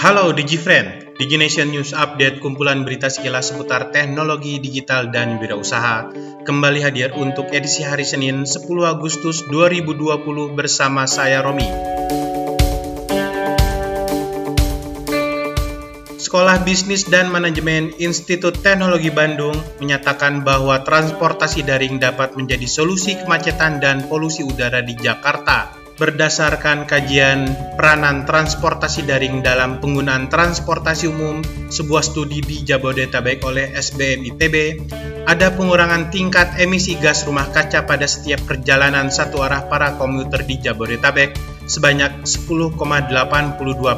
Halo DigiFriend, DigiNation News Update kumpulan berita sekilas seputar teknologi digital dan wirausaha kembali hadir untuk edisi hari Senin 10 Agustus 2020 bersama saya Romi. Sekolah Bisnis dan Manajemen Institut Teknologi Bandung menyatakan bahwa transportasi daring dapat menjadi solusi kemacetan dan polusi udara di Jakarta berdasarkan kajian peranan transportasi daring dalam penggunaan transportasi umum, sebuah studi di Jabodetabek oleh SBM ITB, ada pengurangan tingkat emisi gas rumah kaca pada setiap perjalanan satu arah para komuter di Jabodetabek sebanyak 10,82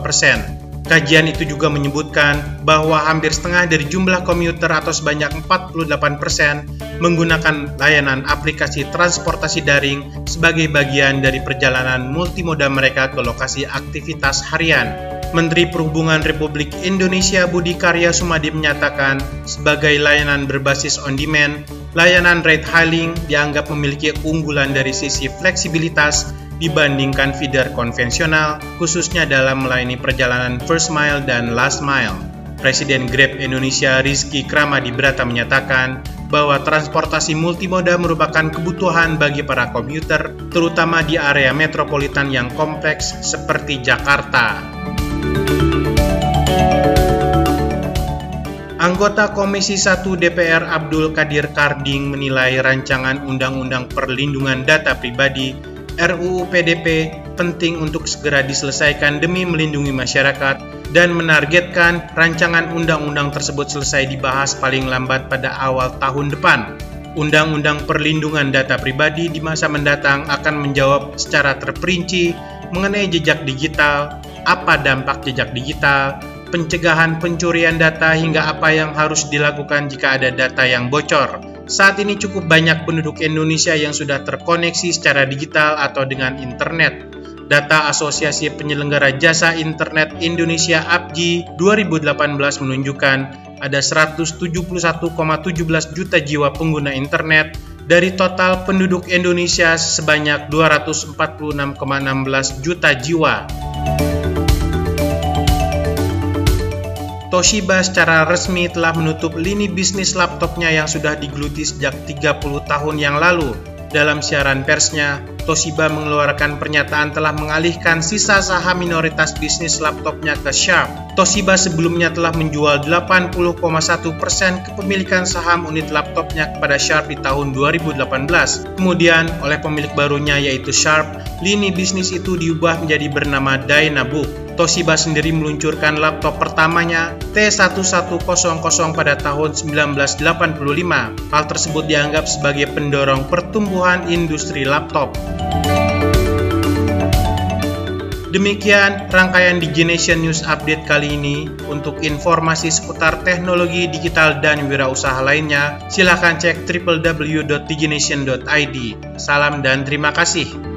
persen. Kajian itu juga menyebutkan bahwa hampir setengah dari jumlah komuter atau sebanyak 48% persen menggunakan layanan aplikasi transportasi daring sebagai bagian dari perjalanan multimoda mereka ke lokasi aktivitas harian. Menteri Perhubungan Republik Indonesia Budi Karya Sumadi menyatakan, sebagai layanan berbasis on-demand, layanan ride hailing dianggap memiliki keunggulan dari sisi fleksibilitas dibandingkan feeder konvensional, khususnya dalam melayani perjalanan first mile dan last mile. Presiden Grab Indonesia Rizky Kramadibrata menyatakan bahwa transportasi multimoda merupakan kebutuhan bagi para komuter, terutama di area metropolitan yang kompleks seperti Jakarta. Anggota Komisi 1 DPR Abdul Kadir Karding menilai rancangan Undang-Undang Perlindungan Data Pribadi RUU PDP penting untuk segera diselesaikan demi melindungi masyarakat dan menargetkan rancangan undang-undang tersebut selesai dibahas paling lambat pada awal tahun depan. Undang-undang perlindungan data pribadi di masa mendatang akan menjawab secara terperinci mengenai jejak digital, apa dampak jejak digital, pencegahan pencurian data hingga apa yang harus dilakukan jika ada data yang bocor saat ini cukup banyak penduduk Indonesia yang sudah terkoneksi secara digital atau dengan internet. Data Asosiasi Penyelenggara Jasa Internet Indonesia APJI 2018 menunjukkan ada 171,17 juta jiwa pengguna internet dari total penduduk Indonesia sebanyak 246,16 juta jiwa. Toshiba secara resmi telah menutup lini bisnis laptopnya yang sudah digeluti sejak 30 tahun yang lalu. Dalam siaran persnya, Toshiba mengeluarkan pernyataan telah mengalihkan sisa saham minoritas bisnis laptopnya ke Sharp. Toshiba sebelumnya telah menjual 80,1% kepemilikan saham unit laptopnya kepada Sharp di tahun 2018. Kemudian, oleh pemilik barunya yaitu Sharp, lini bisnis itu diubah menjadi bernama Dynabook. Toshiba sendiri meluncurkan laptop pertamanya T1100 pada tahun 1985. Hal tersebut dianggap sebagai pendorong pertumbuhan industri laptop. Demikian rangkaian Digination News Update kali ini. Untuk informasi seputar teknologi digital dan wirausaha lainnya, silakan cek www.digination.id. Salam dan terima kasih.